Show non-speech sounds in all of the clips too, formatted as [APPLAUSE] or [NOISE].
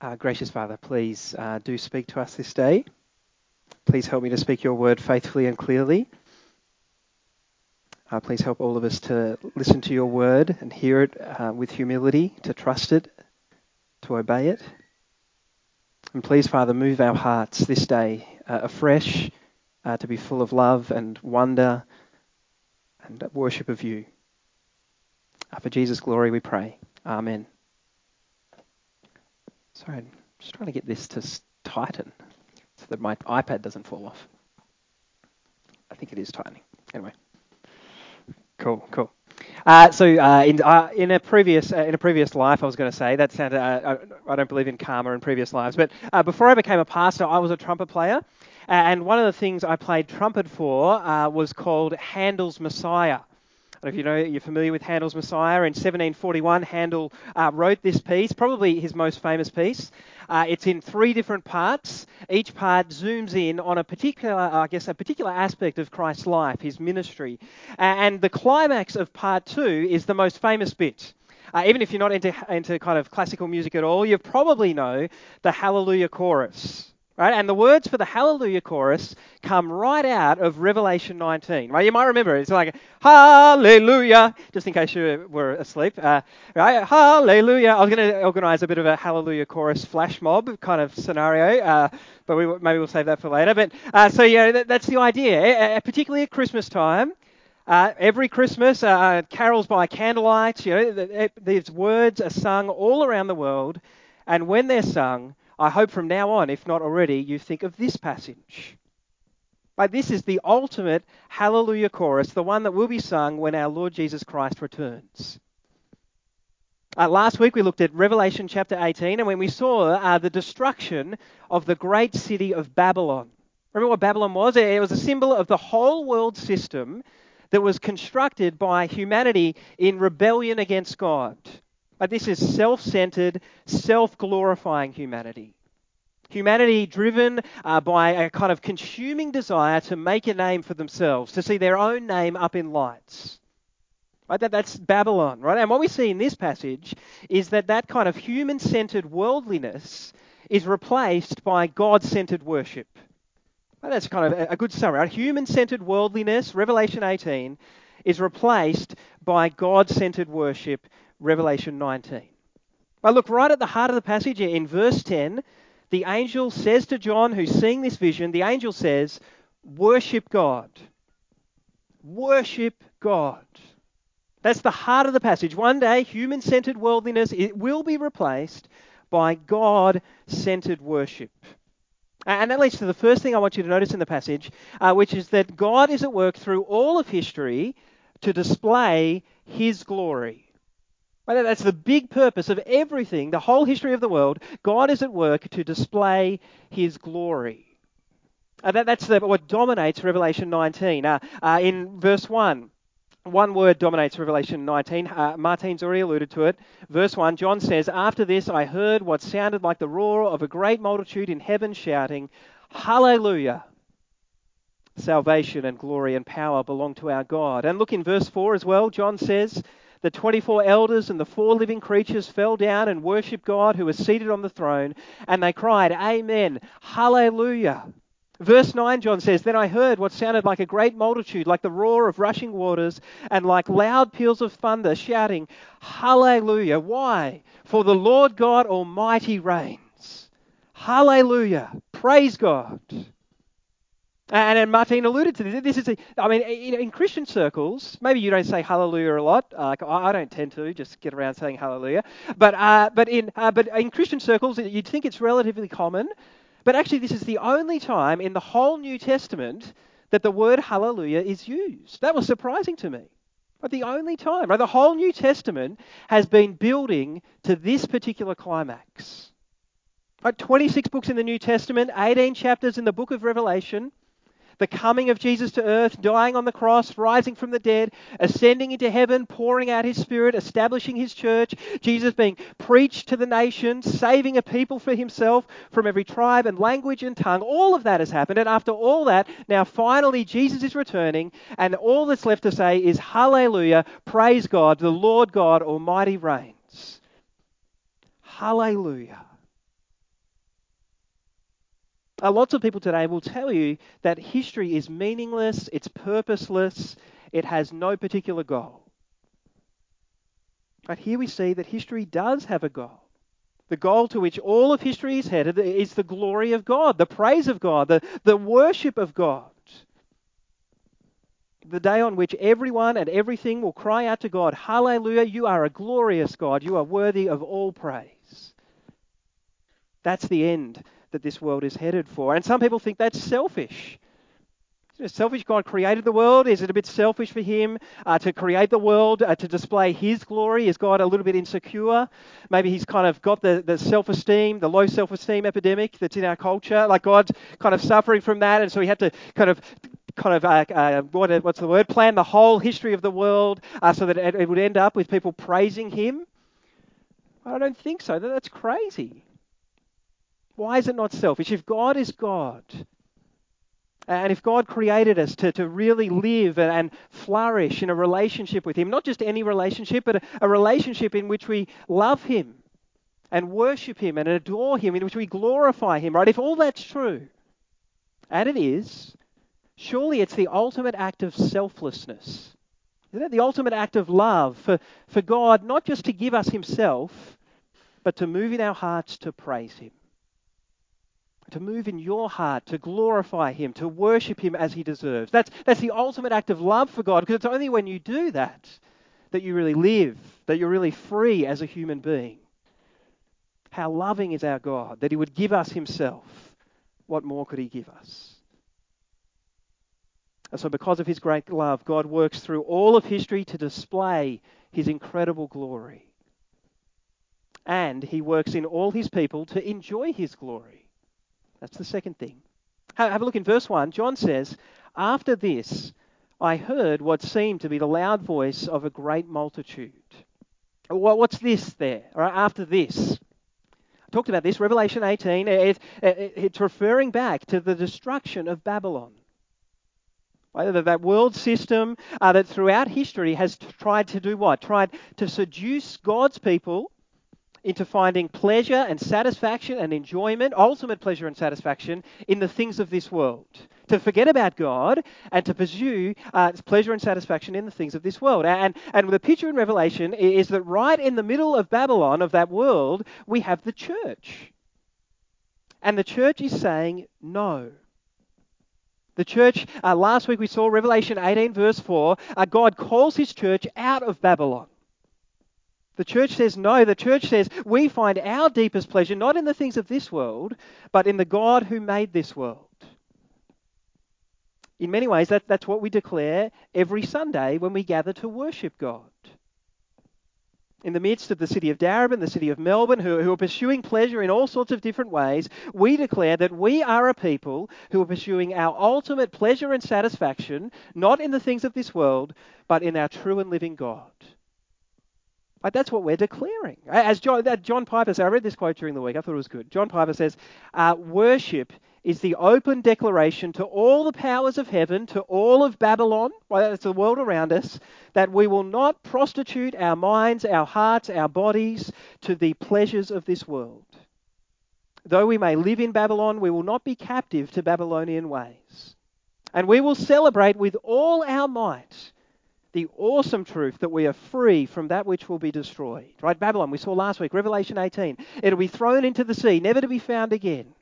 Uh, gracious Father, please uh, do speak to us this day. Please help me to speak your word faithfully and clearly. Uh, please help all of us to listen to your word and hear it uh, with humility, to trust it, to obey it. And please, Father, move our hearts this day uh, afresh uh, to be full of love and wonder and worship of you. for Jesus' glory we pray. Amen. Sorry, I'm just trying to get this to tighten so that my iPad doesn't fall off. I think it is tightening. Anyway, cool, cool. Uh, so uh, in, uh, in, a previous uh, in a previous life, I was going to say that sounded. Uh, I don't believe in karma in previous lives, but uh, before I became a pastor, I was a trumpet player, and one of the things I played trumpet for was called Handel's Messiah if you know you're familiar with Handel's Messiah, in 1741, Handel uh, wrote this piece, probably his most famous piece. Uh, it's in three different parts. Each part zooms in on a particular, I guess, a particular aspect of Christ's life, his ministry. and the climax of part two is the most famous bit. Uh, even if you're not into, into kind of classical music at all, you probably know the Hallelujah chorus. Right? And the words for the Hallelujah chorus come right out of Revelation 19. Right? You might remember it. It's like Hallelujah, just in case you were asleep. Uh, right? Hallelujah. I was going to organise a bit of a Hallelujah chorus flash mob kind of scenario, uh, but we, maybe we'll save that for later. But uh, so yeah, that, that's the idea, uh, particularly at Christmas time. Uh, every Christmas, uh, carols by candlelight, you know, these words are sung all around the world, and when they're sung, I hope from now on, if not already, you think of this passage. But this is the ultimate hallelujah chorus, the one that will be sung when our Lord Jesus Christ returns. Uh, last week we looked at Revelation chapter 18, and when we saw uh, the destruction of the great city of Babylon. Remember what Babylon was? It was a symbol of the whole world system that was constructed by humanity in rebellion against God. But this is self centered, self glorifying humanity. Humanity driven uh, by a kind of consuming desire to make a name for themselves, to see their own name up in lights. Right? That, that's Babylon, right? And what we see in this passage is that that kind of human centered worldliness is replaced by God centered worship. Right? That's kind of a good summary. Right? Human centered worldliness, Revelation 18, is replaced by God centered worship, Revelation 19. But look right at the heart of the passage in verse 10. The angel says to John, who's seeing this vision, the angel says, Worship God. Worship God. That's the heart of the passage. One day, human centered worldliness it will be replaced by God centered worship. And that leads to the first thing I want you to notice in the passage, uh, which is that God is at work through all of history to display his glory. That's the big purpose of everything, the whole history of the world. God is at work to display his glory. Uh, that, that's the, what dominates Revelation 19. Uh, uh, in verse 1, one word dominates Revelation 19. Uh, Martin's already alluded to it. Verse 1, John says, After this I heard what sounded like the roar of a great multitude in heaven shouting, Hallelujah! Salvation and glory and power belong to our God. And look in verse 4 as well. John says, the 24 elders and the four living creatures fell down and worshipped God who was seated on the throne, and they cried, Amen, Hallelujah. Verse 9, John says, Then I heard what sounded like a great multitude, like the roar of rushing waters, and like loud peals of thunder, shouting, Hallelujah. Why? For the Lord God Almighty reigns. Hallelujah. Praise God. And, and Martin alluded to this. This is, a, I mean, in, in, Christian circles, maybe you don't say hallelujah a lot. Uh, I, don't tend to just get around saying hallelujah. But, uh, but, in, uh, but in Christian circles, you'd think it's relatively common. But actually, this is the only time in the whole New Testament that the word hallelujah is used. That was surprising to me. But the only time, right? The whole New Testament has been building to this particular climax. Right, 26 books in the New Testament, 18 chapters in the book of Revelation the coming of Jesus to earth, dying on the cross, rising from the dead, ascending into heaven, pouring out his spirit, establishing his church, Jesus being preached to the nations, saving a people for himself from every tribe and language and tongue. All of that has happened. And after all that, now finally Jesus is returning, and all that's left to say is hallelujah, praise God, the Lord God Almighty reigns. Hallelujah. Uh, lots of people today will tell you that history is meaningless, it's purposeless, it has no particular goal. But here we see that history does have a goal. The goal to which all of history is headed is the glory of God, the praise of God, the, the worship of God. The day on which everyone and everything will cry out to God, Hallelujah, you are a glorious God, you are worthy of all praise. That's the end that this world is headed for. And some people think that's selfish. Is it selfish? God created the world. Is it a bit selfish for Him uh, to create the world uh, to display His glory? Is God a little bit insecure? Maybe He's kind of got the, the self esteem, the low self esteem epidemic that's in our culture. Like God's kind of suffering from that, and so He had to kind of kind of uh, uh, what, what's the word? Plan the whole history of the world uh, so that it, it, would end up with people praising Him. I don't think so. That's crazy. Why is it not selfish? If God is God, and if God created us to, to really live and flourish in a relationship with Him, not just any relationship, but a, a relationship in which we love Him and worship Him and adore Him, in which we glorify Him, right? If all that's true, and it is, surely it's the ultimate act of selflessness. Isn't it the ultimate act of love for, for God not just to give us Himself, but to move in our hearts to praise Him? To move in your heart, to glorify Him, to worship Him as He deserves. That's, that's the ultimate act of love for God, because it's only when you do that that you really live, that you're really free as a human being. How loving is our God that He would give us Himself. What more could He give us? And so, because of His great love, God works through all of history to display His incredible glory. And He works in all His people to enjoy His glory. That's the second thing. Have a look in verse 1. John says, After this, I heard what seemed to be the loud voice of a great multitude. What's this there? after this. I talked about this, Revelation 18. It, it, it's referring back to the destruction of Babylon. Right? That world system uh, that throughout history has tried to do what? Tried to seduce God's people into finding pleasure and satisfaction and enjoyment, ultimate pleasure and satisfaction, in the things of this world. To forget about God and to pursue uh, pleasure and satisfaction in the things of this world. And, and the picture in Revelation is that right in the middle of Babylon, of that world, we have the church. And the church is saying no. The church, uh, last week we saw Revelation 18, verse 4, uh, God calls his church out of Babylon. The church says no. The church says we find our deepest pleasure not in the things of this world, but in the God who made this world. In many ways, that, that's what we declare every Sunday when we gather to worship God. In the midst of the city of Darebin, the city of Melbourne, who, who are pursuing pleasure in all sorts of different ways, we declare that we are a people who are pursuing our ultimate pleasure and satisfaction, not in the things of this world, but in our true and living God. Like that's what we're declaring. As John, John Piper said, I read this quote during the week. I thought it was good. John Piper says, uh, "Worship is the open declaration to all the powers of heaven, to all of Babylon, well, that's the world around us, that we will not prostitute our minds, our hearts, our bodies to the pleasures of this world. Though we may live in Babylon, we will not be captive to Babylonian ways, and we will celebrate with all our might." The awesome truth that we are free from that which will be destroyed. Right? Babylon, we saw last week, Revelation 18. It'll be thrown into the sea, never to be found again.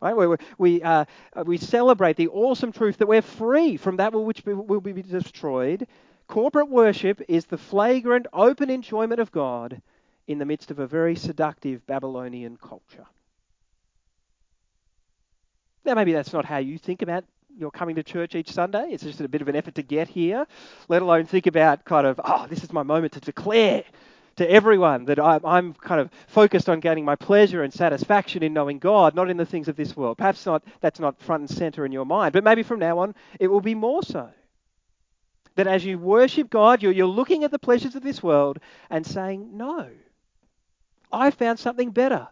Right? We, we, uh, we celebrate the awesome truth that we're free from that which will be destroyed. Corporate worship is the flagrant, open enjoyment of God in the midst of a very seductive Babylonian culture. Now, maybe that's not how you think about you're coming to church each Sunday. It's just a bit of an effort to get here, let alone think about kind of, oh, this is my moment to declare to everyone that I'm, kind of focused on gaining my pleasure and satisfaction in knowing God, not in the things of this world. Perhaps not, that's not front and center in your mind, but maybe from now on it will be more so. That as you worship God, you're, you're looking at the pleasures of this world and saying, no, I found something better.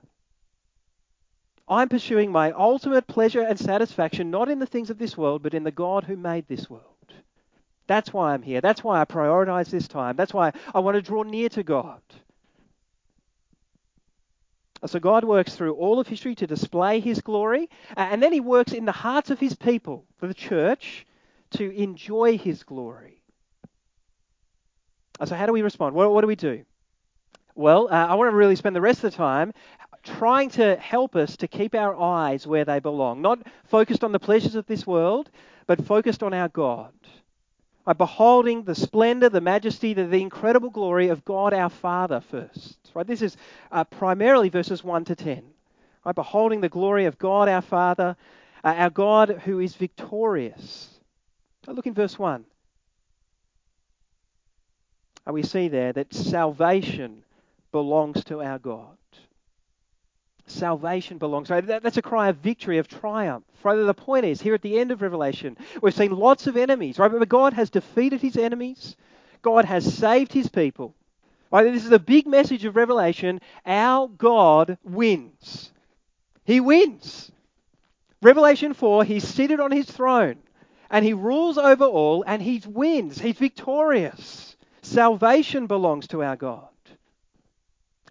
I'm pursuing my ultimate pleasure and satisfaction not in the things of this world, but in the God who made this world. That's why I'm here. That's why I prioritize this time. That's why I want to draw near to God. So God works through all of history to display his glory, and then he works in the hearts of his people, for the church, to enjoy his glory. So, how do we respond? What, what do we do? Well, uh, I want to really spend the rest of the time trying to help us to keep our eyes where they belong, not focused on the pleasures of this world, but focused on our God. By beholding the splendor, the majesty, the, the incredible glory of God our Father first. Right? This is uh, primarily verses 1 to 10. Right? Beholding the glory of God our Father, uh, our God who is victorious. Look in verse 1. And we see there that salvation belongs to our God. Salvation belongs. Right? That, that's a cry of victory, of triumph. Right? The point is, here at the end of Revelation, we've seen lots of enemies. Right? But God has defeated his enemies. God has saved his people. Right? This is a big message of Revelation. Our God wins. He wins. Revelation 4, he's seated on his throne and he rules over all and he wins. He's victorious. Salvation belongs to our God.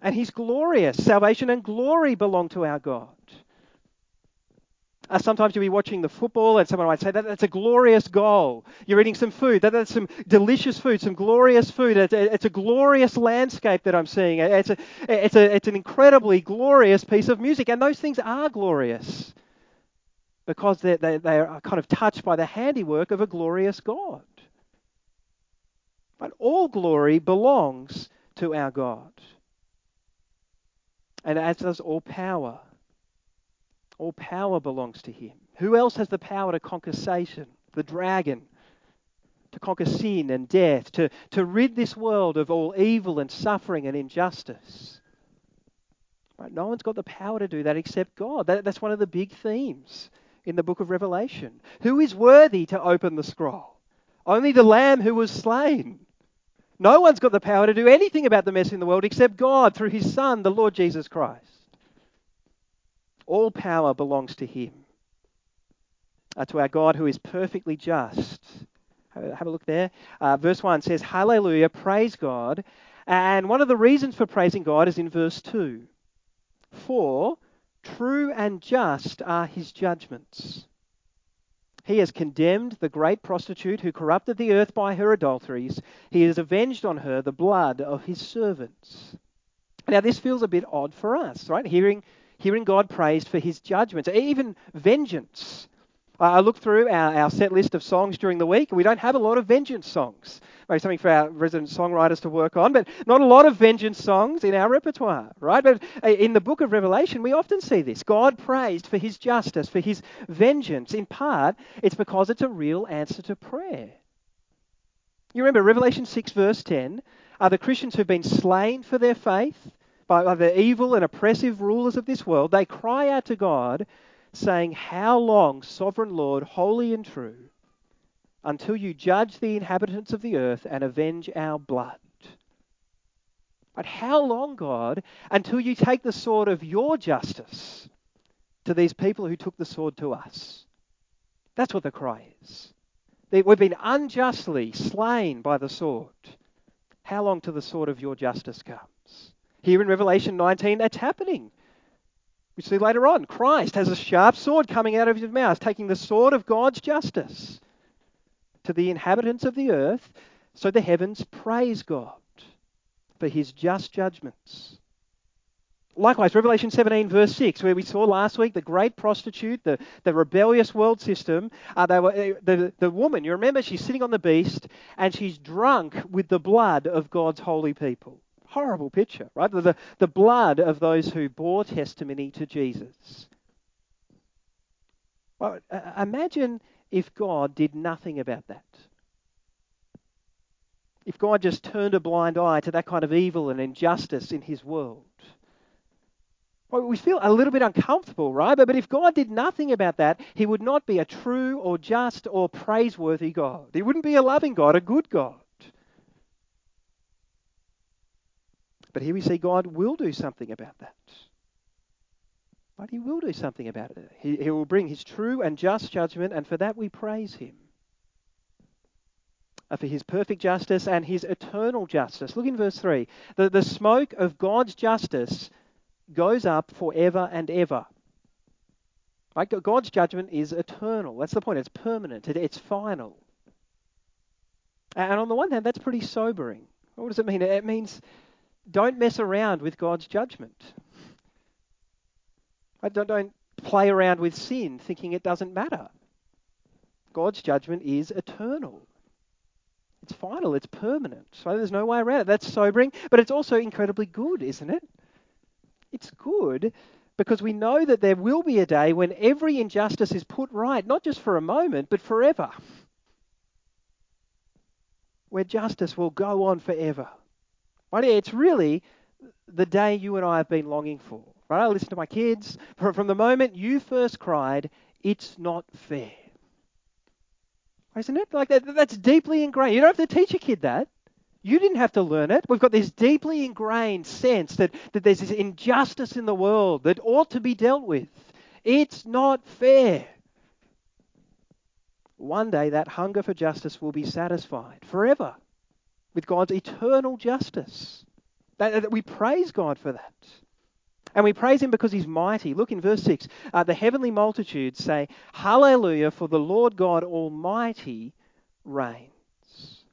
And he's glorious. Salvation and glory belong to our God. Uh, sometimes you'll be watching the football and someone might say, that, that's a glorious goal. You're eating some food. That, that's some delicious food, some glorious food. It's a, it's a glorious landscape that I'm seeing. It's, a, it's, a, it's an incredibly glorious piece of music. And those things are glorious because they, they, they are kind of touched by the handiwork of a glorious God. But all glory belongs to our God. And as does all power. All power belongs to him. Who else has the power to conquer Satan, the dragon, to conquer sin and death, to, to rid this world of all evil and suffering and injustice? Right? No one's got the power to do that except God. That, that's one of the big themes in the book of Revelation. Who is worthy to open the scroll? Only the Lamb who was slain. No one's got the power to do anything about the mess in the world except God through his Son, the Lord Jesus Christ. All power belongs to him. Uh, to our God who is perfectly just. Have a look there. Uh, verse 1 says, Hallelujah, praise God. And one of the reasons for praising God is in verse 2. For true and just are his judgments. He has condemned the great prostitute who corrupted the earth by her adulteries. He has avenged on her the blood of his servants. Now, this feels a bit odd for us, right? Hearing hearing God praised for his judgments, even vengeance. I looked through our, our set list of songs during the week, and we don't have a lot of vengeance songs. Maybe something for our resident songwriters to work on, but not a lot of vengeance songs in our repertoire, right? But uh, in the book of Revelation, we often see this God praised for his justice, for his vengeance. In part, it's because it's a real answer to prayer. You remember Revelation 6, verse 10 are the Christians who've been slain for their faith by, by the evil and oppressive rulers of this world, they cry out to God, saying, How long, sovereign Lord, holy and true, until you judge the inhabitants of the earth and avenge our blood? But how long, God, until you take the sword of your justice to these people who took the sword to us? That's what the cry is. We've been unjustly slain by the sword. How long till the sword of your justice comes? Here in Revelation 19, that's happening. We see later on, Christ has a sharp sword coming out of his mouth, taking the sword of God's justice to the inhabitants of the earth, so the heavens praise God for his just judgments. Likewise, Revelation 17, verse 6, where we saw last week the great prostitute, the, the rebellious world system, uh, they were, uh, the, the woman, you remember, she's sitting on the beast and she's drunk with the blood of God's holy people horrible picture, right? The, the blood of those who bore testimony to Jesus. Well, imagine if God did nothing about that. If God just turned a blind eye to that kind of evil and injustice in his world. Well, we feel a little bit uncomfortable, right? But, but if God did nothing about that, he would not be a true or just or praiseworthy God. He wouldn't be a loving God, a good God. But here we see God will do something about that. But he will do something about it. He, he will bring his true and just judgment, and for that we praise him. Uh, for his perfect justice and his eternal justice. Look in verse 3. The, the smoke of God's justice goes up forever and ever. Like God's judgment is eternal. That's the point. It's permanent. It's final. And on the one hand, that's pretty sobering. What does it mean? It means don't mess around with God's judgment. Don't, don't play around with sin thinking it doesn't matter. God's judgment is eternal. It's final, it's permanent. So there's no way around it. That's sobering, but it's also incredibly good, isn't it? It's good because we know that there will be a day when every injustice is put right, not just for a moment, but forever. Where justice will go on forever. It's really the day you and I have been longing for. Right? I listen to my kids. From the moment you first cried, it's not fair. Isn't it? Like that, that's deeply ingrained. You don't have to teach a kid that. You didn't have to learn it. We've got this deeply ingrained sense that, that there's this injustice in the world that ought to be dealt with. It's not fair. One day that hunger for justice will be satisfied forever with God's eternal justice. That, that we praise God for that. And we praise him because he's mighty. Look in verse 6. Uh, the heavenly multitudes say, Hallelujah, for the Lord God Almighty reigns.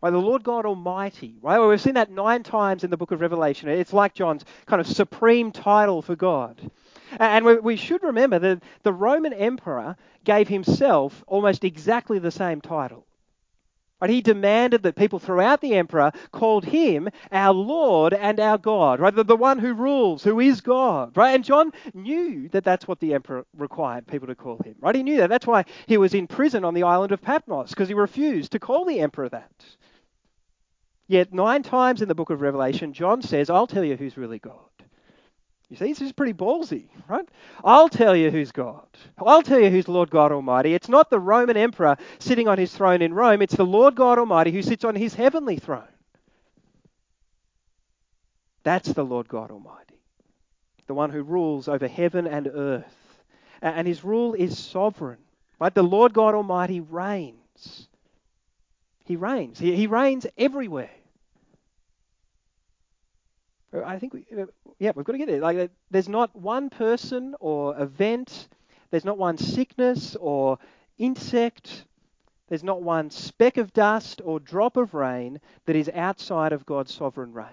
By the Lord God Almighty. Right? Well, we've seen that nine times in the book of Revelation. It's like John's kind of supreme title for God. And we should remember that the Roman emperor gave himself almost exactly the same title. Right? He demanded that people throughout the emperor called him our Lord and our God, right? The, the one who rules, who is God, right? And John knew that that's what the emperor required people to call him, right? He knew that. That's why he was in prison on the island of Patmos, because he refused to call the emperor that. Yet, nine times in the book of Revelation, John says, I'll tell you who's really God. You see, this is pretty ballsy, right? I'll tell you who's God. I'll tell you who's Lord God Almighty. It's not the Roman emperor sitting on his throne in Rome, it's the Lord God Almighty who sits on his heavenly throne. That's the Lord God Almighty, the one who rules over heaven and earth. And his rule is sovereign, right? The Lord God Almighty reigns. He reigns. He, he reigns everywhere. I think, we, uh, yeah, we've got to get there. Like, there's not one person or event, there's not one sickness or insect, there's not one speck of dust or drop of rain that is outside of God's sovereign reign.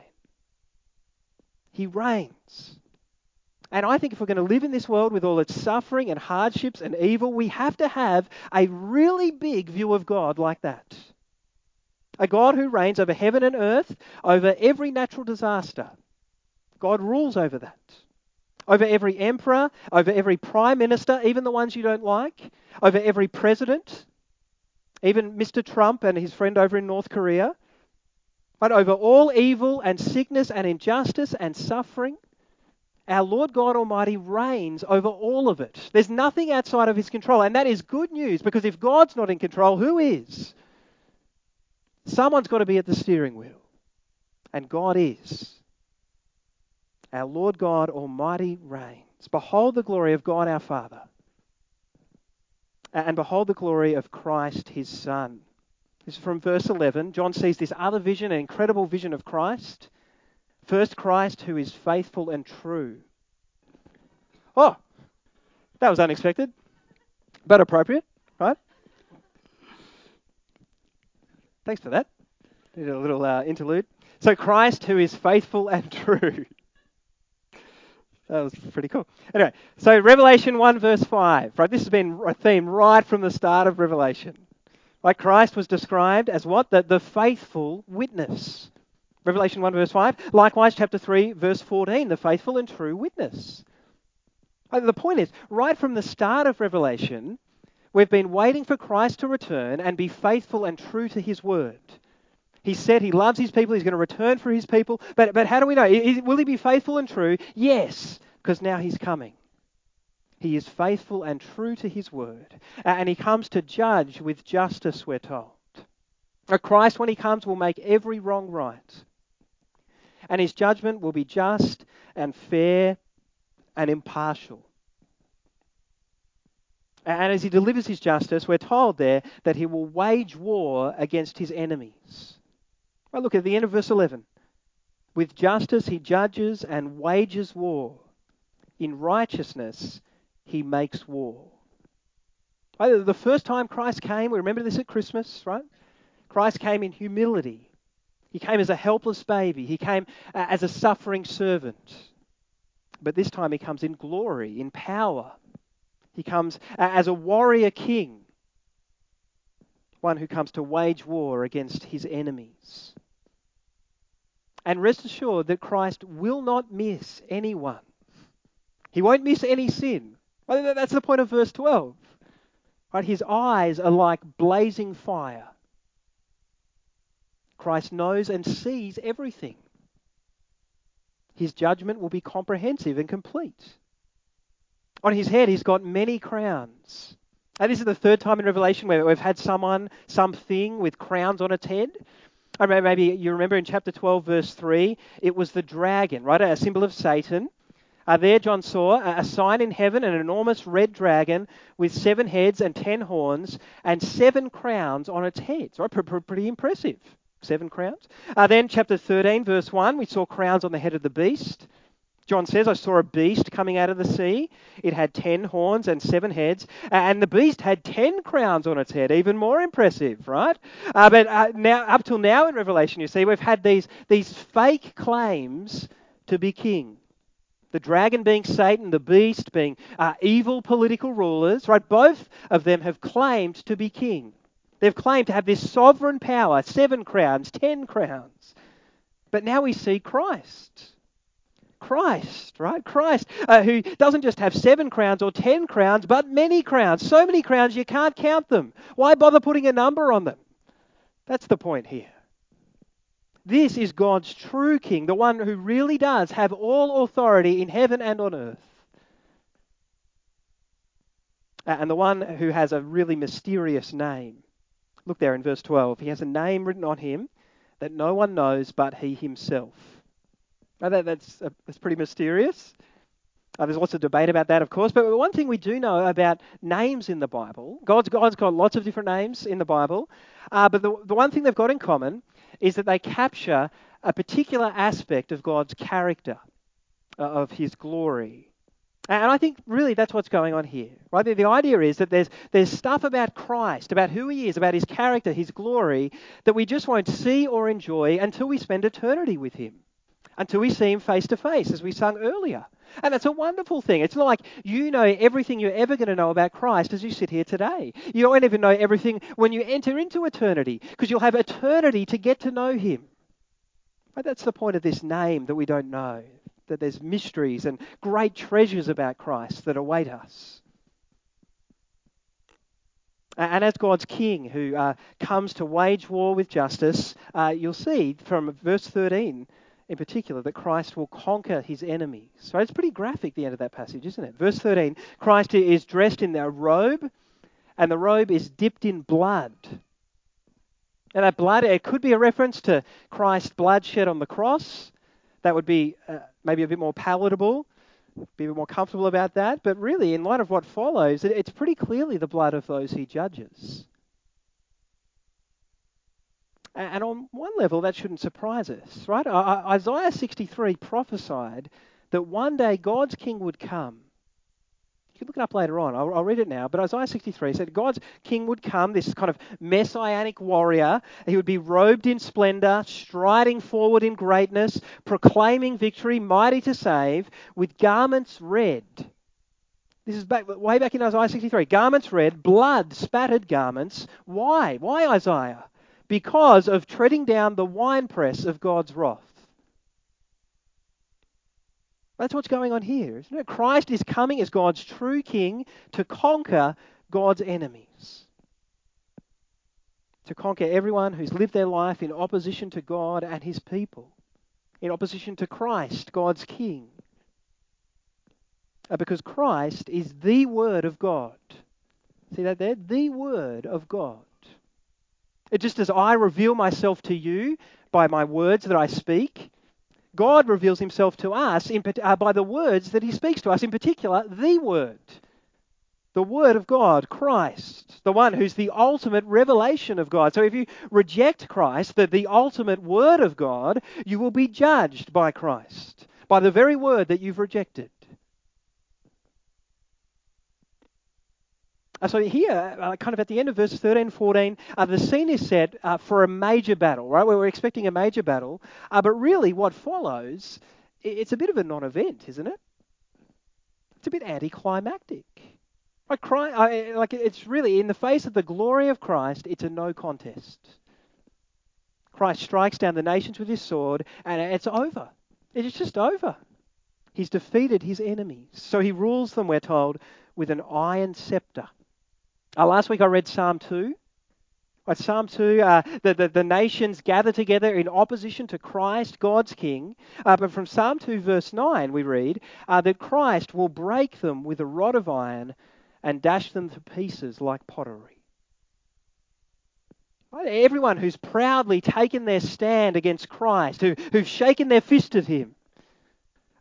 He reigns. And I think if we're going to live in this world with all its suffering and hardships and evil, we have to have a really big view of God like that. A God who reigns over heaven and earth, over every natural disaster, God rules over that. Over every emperor, over every prime minister, even the ones you don't like, over every president, even Mr. Trump and his friend over in North Korea, but over all evil and sickness and injustice and suffering. Our Lord God Almighty reigns over all of it. There's nothing outside of his control. And that is good news because if God's not in control, who is? Someone's got to be at the steering wheel. And God is. Our Lord God Almighty reigns. Behold the glory of God our Father. And behold the glory of Christ his Son. This is from verse 11. John sees this other vision, an incredible vision of Christ. First, Christ who is faithful and true. Oh, that was unexpected, but appropriate, right? Thanks for that. Did a little uh, interlude. So, Christ who is faithful and [LAUGHS] true. That was pretty cool. Anyway, so Revelation 1, verse 5. Right, this has been a theme right from the start of Revelation. Like Christ was described as what? The, the faithful witness. Revelation 1, verse 5. Likewise, chapter 3, verse 14. The faithful and true witness. Uh, the point is, right from the start of Revelation, we've been waiting for Christ to return and be faithful and true to his word. He said he loves his people. He's going to return for his people. But, but how do we know? Will he be faithful and true? Yes, because now he's coming. He is faithful and true to his word. And he comes to judge with justice, we're told. Christ, when he comes, will make every wrong right. And his judgment will be just and fair and impartial. And as he delivers his justice, we're told there that he will wage war against his enemies. Well, look at the end of verse 11. With justice he judges and wages war. In righteousness he makes war. The first time Christ came, we remember this at Christmas, right? Christ came in humility. He came as a helpless baby. He came uh, as a suffering servant. But this time he comes in glory, in power. He comes uh, as a warrior king, one who comes to wage war against his enemies. And rest assured that Christ will not miss anyone. He won't miss any sin. That's the point of verse 12. Right? His eyes are like blazing fire. Christ knows and sees everything. His judgment will be comprehensive and complete. On his head, he's got many crowns. And this is the third time in Revelation where we've had someone, something with crowns on its head. I maybe you remember in chapter 12, verse 3, it was the dragon, right? A symbol of Satan. Uh, there, John saw a sign in heaven, an enormous red dragon with seven heads and ten horns and seven crowns on its heads. Right? Pretty impressive. Seven crowns. Uh, then, chapter 13, verse 1, we saw crowns on the head of the beast. John says, I saw a beast coming out of the sea. It had ten horns and seven heads, and the beast had ten crowns on its head. Even more impressive, right? Uh, but uh, now, up till now in Revelation, you see, we've had these, these fake claims to be king. The dragon being Satan, the beast being uh, evil political rulers, right? Both of them have claimed to be king. They've claimed to have this sovereign power seven crowns, ten crowns. But now we see Christ Christ, right? Christ, uh, who doesn't just have seven crowns or ten crowns, but many crowns. So many crowns you can't count them. Why bother putting a number on them? That's the point here. This is God's true king, the one who really does have all authority in heaven and on earth. And the one who has a really mysterious name. Look there in verse 12. He has a name written on him that no one knows but he himself. Now that, that's, uh, that's pretty mysterious. Uh, there's lots of debate about that, of course, but one thing we do know about names in the Bible, God's, God's got lots of different names in the Bible, uh, but the, the one thing they've got in common is that they capture a particular aspect of God's character, uh, of His glory. And I think really that's what's going on here. Right? The, the idea is that there's, there's stuff about Christ, about who he is, about his character, his glory, that we just won't see or enjoy until we spend eternity with him until we see him face to face, as we sung earlier. And that's a wonderful thing. It's not like you know everything you're ever going to know about Christ as you sit here today. You won't even know everything when you enter into eternity, because you'll have eternity to get to know him. But that's the point of this name that we don't know, that there's mysteries and great treasures about Christ that await us. And as God's king who uh, comes to wage war with justice, uh, you'll see from verse 13 in particular, that Christ will conquer his enemies. So it's pretty graphic, the end of that passage, isn't it? Verse 13 Christ is dressed in a robe, and the robe is dipped in blood. And that blood, it could be a reference to Christ's blood shed on the cross. That would be uh, maybe a bit more palatable, be a bit more comfortable about that. But really, in light of what follows, it's pretty clearly the blood of those he judges. And on one level, that shouldn't surprise us, right? Isaiah 63 prophesied that one day God's king would come. You can look it up later on. I'll, I'll, read it now. But Isaiah 63 said God's king would come, this kind of messianic warrior. He would be robed in splendor, striding forward in greatness, proclaiming victory, mighty to save, with garments red. This is back, way back in Isaiah 63. Garments red, blood spattered garments. Why? Why Isaiah? Because of treading down the winepress of God's wrath. That's what's going on here, isn't it? Christ is coming as God's true king to conquer God's enemies. To conquer everyone who's lived their life in opposition to God and his people, in opposition to Christ, God's king. Uh, because Christ is the Word of God. See that there? The Word of God. Just as I reveal myself to you by my words that I speak, God reveals himself to us in, uh, by the words that he speaks to us, in particular, the Word. the Word of God, Christ, the one who's the ultimate revelation of God. So if you reject Christ, the, the ultimate Word of God, you will be judged by Christ, by the very Word that you've rejected. Uh, so here, uh, kind of at the end of verse 13 14, uh, the scene is set uh, for a major battle, right? Where we're expecting a major battle. Uh, but really, what follows, it's a bit of a non event, isn't it? It's a bit anticlimactic. Cry, I, like it's really in the face of the glory of Christ, it's a no contest. Christ strikes down the nations with his sword, and it's over. It's just over. He's defeated his enemies. So he rules them, we're told, with an iron scepter. Uh, last week I read Psalm 2. Right, Psalm 2, uh, the, the, the, nations gather together in opposition to Christ, God's King. Uh, but from Psalm 2, verse 9, we read uh, that Christ will break them with a rod of iron and dash them to pieces like pottery. Everyone who's proudly taken their stand against Christ, who, who've shaken their fist at him,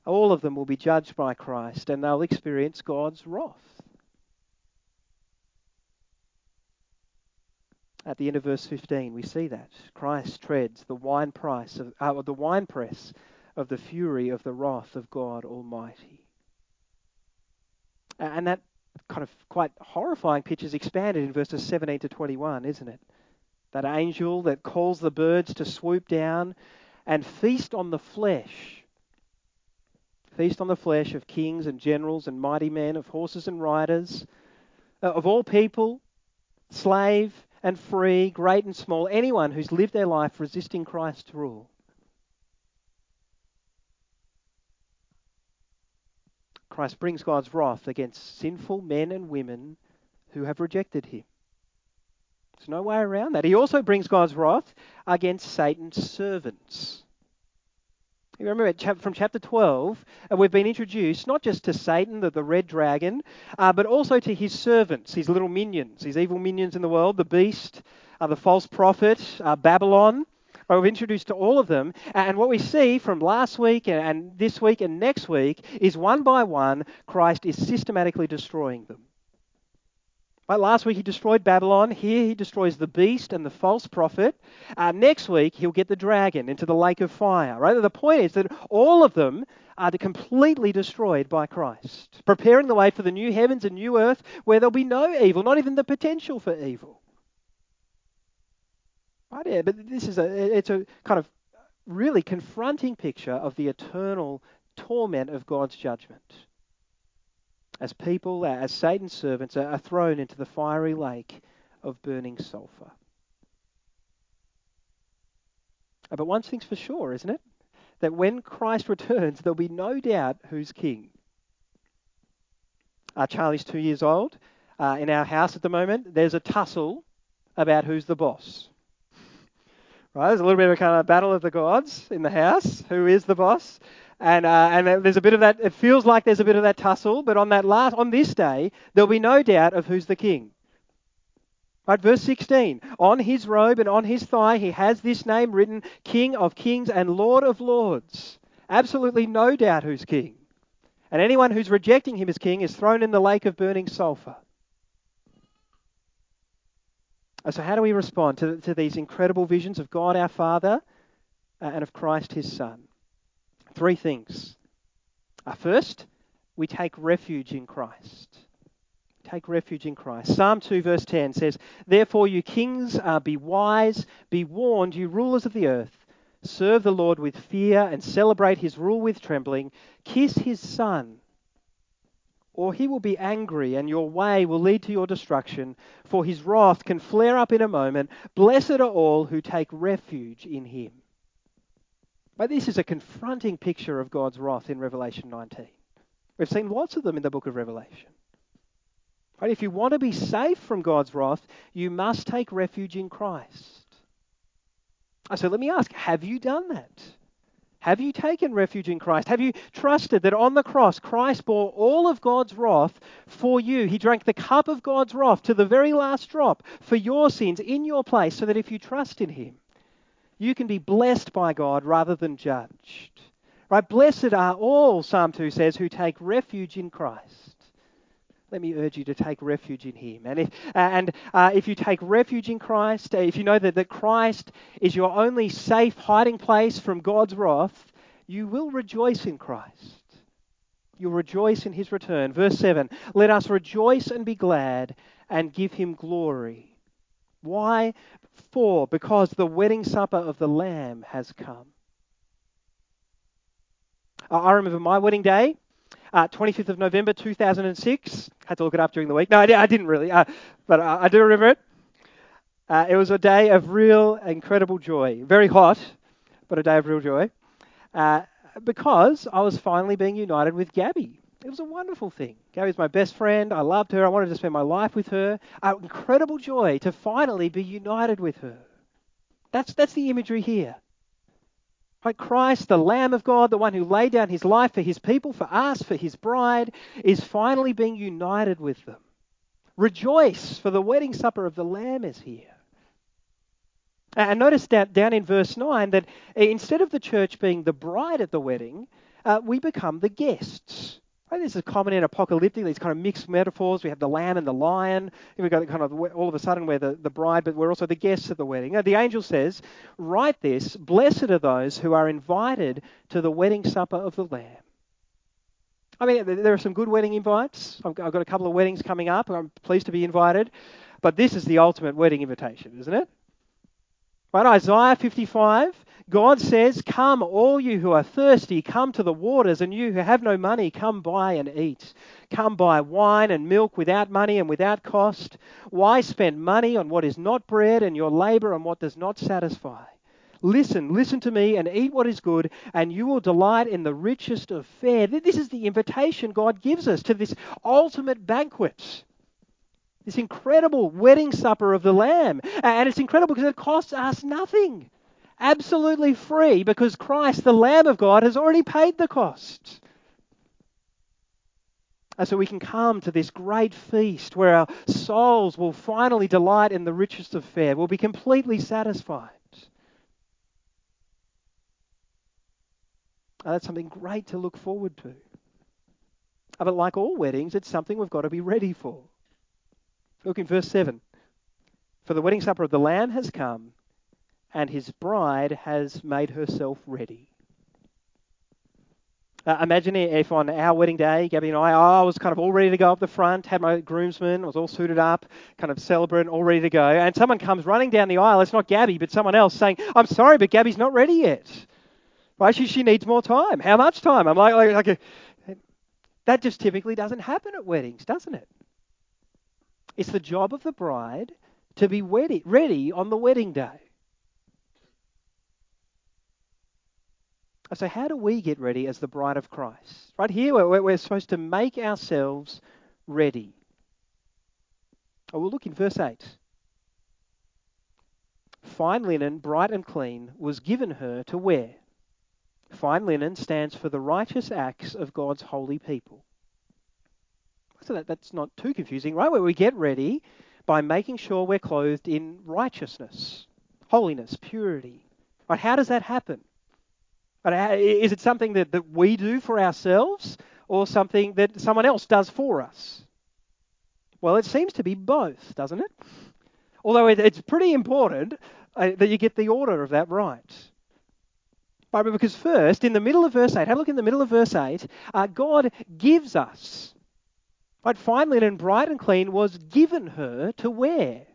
all of them will be judged by Christ and they'll experience God's wrath. At the end of verse 15, we see that Christ treads the wine price of uh, the winepress of the fury of the wrath of God Almighty. And that kind of quite horrifying picture is expanded in verses 17 to 21, isn't it? That angel that calls the birds to swoop down and feast on the flesh. Feast on the flesh of kings and generals and mighty men, of horses and riders, uh, of all people, slave and free, great and small, anyone who's lived their life resisting Christ's rule. Christ brings God's wrath against sinful men and women who have rejected him. There's no way around that. He also brings God's wrath against Satan's servants. Remember from chapter 12, uh, we've been introduced not just to Satan, the, the red dragon, uh, but also to his servants, his little minions, his evil minions in the world, the beast, uh, the false prophet, uh, Babylon. We've introduced to all of them. And what we see from last week and, and this week and next week is one by one, Christ is systematically destroying them. Right, last week he destroyed Babylon. Here he destroys the beast and the false prophet. Uh, next week he'll get the dragon into the lake of fire. Right? The point is that all of them are completely destroyed by Christ, preparing the way for the new heavens and new earth where there'll be no evil, not even the potential for evil. Right? Yeah, but this is a it's a kind of really confronting picture of the eternal torment of God's judgment as people, as Satan's servants, are thrown into the fiery lake of burning sulfur. Uh, but one thing's for sure, isn't it? That when Christ returns, there'll be no doubt who's king. Uh, Charlie's two years old. Uh, in our house at the moment, there's a tussle about who's the boss. Right, there's a little bit of a kind of battle of the gods in the house. Who is the boss? And, uh, and there's a bit of that, it feels like there's a bit of that tussle, but on that last, on this day, there'll be no doubt of who's the king. Right, verse 16. On his robe and on his thigh, he has this name written King of Kings and Lord of Lords. Absolutely no doubt who's king. And anyone who's rejecting him as king is thrown in the lake of burning sulfur. So, how do we respond to, to these incredible visions of God our Father uh, and of Christ his Son? Three things. Uh, first, we take refuge in Christ. Take refuge in Christ. Psalm 2, verse 10 says, Therefore, you kings, uh, be wise, be warned, you rulers of the earth. Serve the Lord with fear and celebrate his rule with trembling. Kiss his son, or he will be angry and your way will lead to your destruction, for his wrath can flare up in a moment. Blessed are all who take refuge in him. But this is a confronting picture of God's wrath in Revelation 19. We've seen lots of them in the book of Revelation. Right? If you want to be safe from God's wrath, you must take refuge in Christ. So let me ask have you done that? Have you taken refuge in Christ? Have you trusted that on the cross Christ bore all of God's wrath for you? He drank the cup of God's wrath to the very last drop for your sins in your place, so that if you trust in Him, you can be blessed by God rather than judged. Right? Blessed are all, Psalm 2 says, who take refuge in Christ. let me urge you to take refuge in Him. And if, and, uh, if you take refuge in Christ, uh, if you know that, that Christ is your only safe hiding place from God's wrath, you will rejoice in Christ. You'll rejoice in His return. Verse 7 Let us rejoice and be glad and give Him glory. Why? For, because the wedding supper of the Lamb has come. I remember my wedding day uh, 25th of November 2006. Had to look it up during the week. No, I, didn't really, uh, but I, do remember it. Uh, it was a day of real, incredible joy. Very hot, but a day of real joy. Uh, because I was finally being united with Gabby. It was a wonderful thing. Gabby's my best friend. I loved her. I wanted to spend my life with her. Uh, incredible joy to finally be united with her. That's, that's the imagery here. Christ, the Lamb of God, the one who laid down his life for his people, for us, for his bride, is finally being united with them. Rejoice, for the wedding supper of the Lamb is here. And notice that down in verse 9 that instead of the church being the bride at the wedding, uh, we become the guests. Right? This is common in apocalyptic, these kind of mixed metaphors. We have the lamb and the lion. We've got kind of all of a sudden we're the, the bride, but we're also the guests at the wedding. Now, the angel says, Write this Blessed are those who are invited to the wedding supper of the Lamb. I mean, there are some good wedding invites. I've got a couple of weddings coming up, and I'm pleased to be invited. But this is the ultimate wedding invitation, isn't it? Right, Isaiah 55 God says, Come, all you who are thirsty, come to the waters, and you who have no money, come buy and eat. Come buy wine and milk without money and without cost. Why spend money on what is not bread and your labor on what does not satisfy? Listen, listen to me and eat what is good, and you will delight in the richest of fare. This is the invitation God gives us to this ultimate banquet. This incredible wedding supper of the Lamb. And it's incredible because it costs us nothing absolutely free because Christ, the Lamb of God, has already paid the cost. And so we can come to this great feast where our souls will finally delight in the richest of fare, will be completely satisfied. And that's something great to look forward to. But like all weddings, it's something we've got to be ready for. Look in verse 7. For the wedding supper of the Lamb has come, and his bride has made herself ready. Uh, imagine if on our wedding day, Gabby and I, I was kind of all ready to go up the front, had my groomsmen, was all suited up, kind of celebrant, all ready to go, and someone comes running down the aisle. It's not Gabby, but someone else saying, "I'm sorry, but Gabby's not ready yet. Right? She, she needs more time. How much time?" I'm like, like, like a, that just typically doesn't happen at weddings, doesn't it? It's the job of the bride to be ready, ready on the wedding day. So, how do we get ready as the bride of Christ? Right here, we're, we're supposed to make ourselves ready. Oh, we'll look in verse 8. Fine linen, bright and clean, was given her to wear. Fine linen stands for the righteous acts of God's holy people. So that, that's not too confusing, right? Where we get ready by making sure we're clothed in righteousness, holiness, purity. Right? How does that happen? But is it something that, that we do for ourselves or something that someone else does for us? Well, it seems to be both, doesn't it? Although it, it's pretty important uh, that you get the order of that right. Because first, in the middle of verse 8, have a look in the middle of verse 8, uh, God gives us. Right, fine linen, bright and clean, was given her to wear.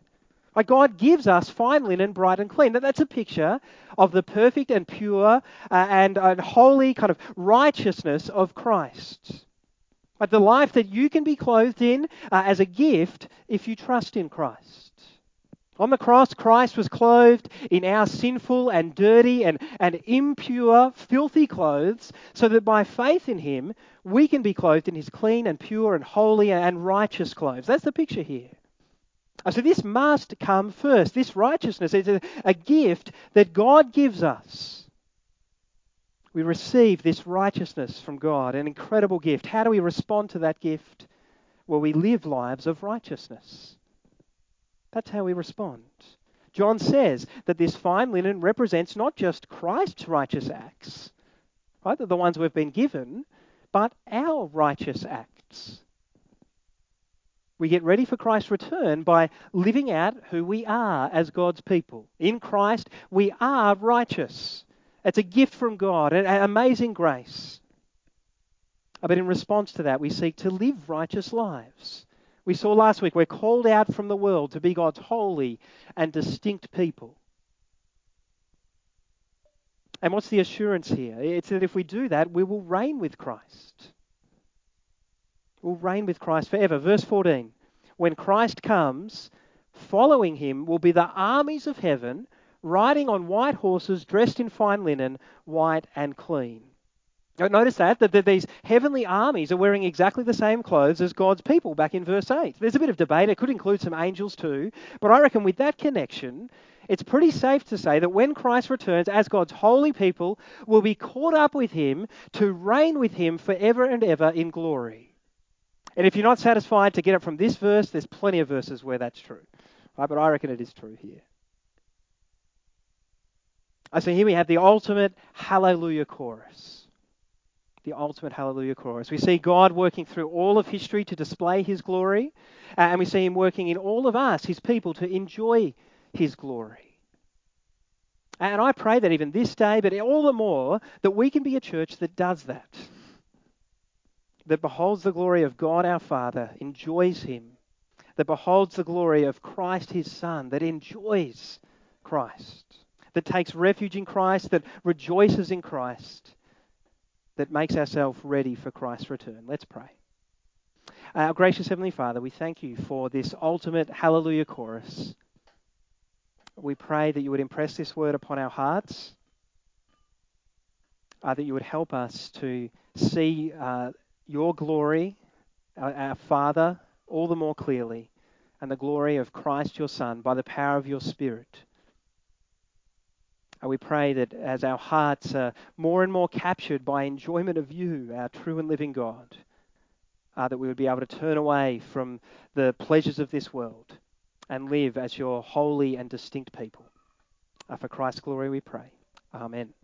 Like God gives us fine linen, bright and clean. That's a picture of the perfect and pure uh, and, and holy kind of righteousness of Christ. The life that you can be clothed in uh, as a gift if you trust in Christ. On the cross, Christ was clothed in our sinful and dirty and, and impure, filthy clothes, so that by faith in Him, we can be clothed in His clean and pure and holy and righteous clothes. That's the picture here. So this must come first. This righteousness is a, a gift that God gives us. We receive this righteousness from God, an incredible gift. How do we respond to that gift? Well, we live lives of righteousness. That's how we respond. John says that this fine linen represents not just Christ's righteous acts, right, the ones we've been given, but our righteous acts. We get ready for Christ's return by living out who we are as God's people. In Christ, we are righteous. It's a gift from God, an amazing grace. But in response to that, we seek to live righteous lives. We saw last week we're called out from the world to be God's holy and distinct people. And what's the assurance here? It's that if we do that, we will reign with Christ. We'll reign with Christ forever. Verse 14 When Christ comes, following him will be the armies of heaven, riding on white horses, dressed in fine linen, white and clean. Notice that, that, that these heavenly armies are wearing exactly the same clothes as God's people back in verse 8. There's a bit of debate. It could include some angels too. But I reckon with that connection, it's pretty safe to say that when Christ returns as God's holy people, we'll be caught up with him to reign with him forever and ever in glory. And if you're not satisfied to get it from this verse, there's plenty of verses where that's true. Right? But I reckon it is true here. So here we have the ultimate hallelujah chorus the ultimate hallelujah chorus. We see God working through all of history to display his glory, uh, and we see him working in all of us, his people, to enjoy his glory. And I pray that even this day, but all the more, that we can be a church that does that. That beholds the glory of God our Father, enjoys him. That beholds the glory of Christ his Son, that enjoys Christ. That takes refuge in Christ, that rejoices in Christ that makes ourselves ready for Christ's return. Let's pray. Our gracious Heavenly Father, we thank you for this ultimate hallelujah chorus. We pray that you would impress this word upon our hearts, uh, that you would help us to see uh, your glory, our, Father, all the more clearly, and the glory of Christ your Son by the power of your Spirit. And we pray that as our hearts are more and more captured by enjoyment of you, our true and living God, uh, that we would be able to turn away from the pleasures of this world and live as your holy and distinct people. Uh, for Christ's glory we pray. Amen.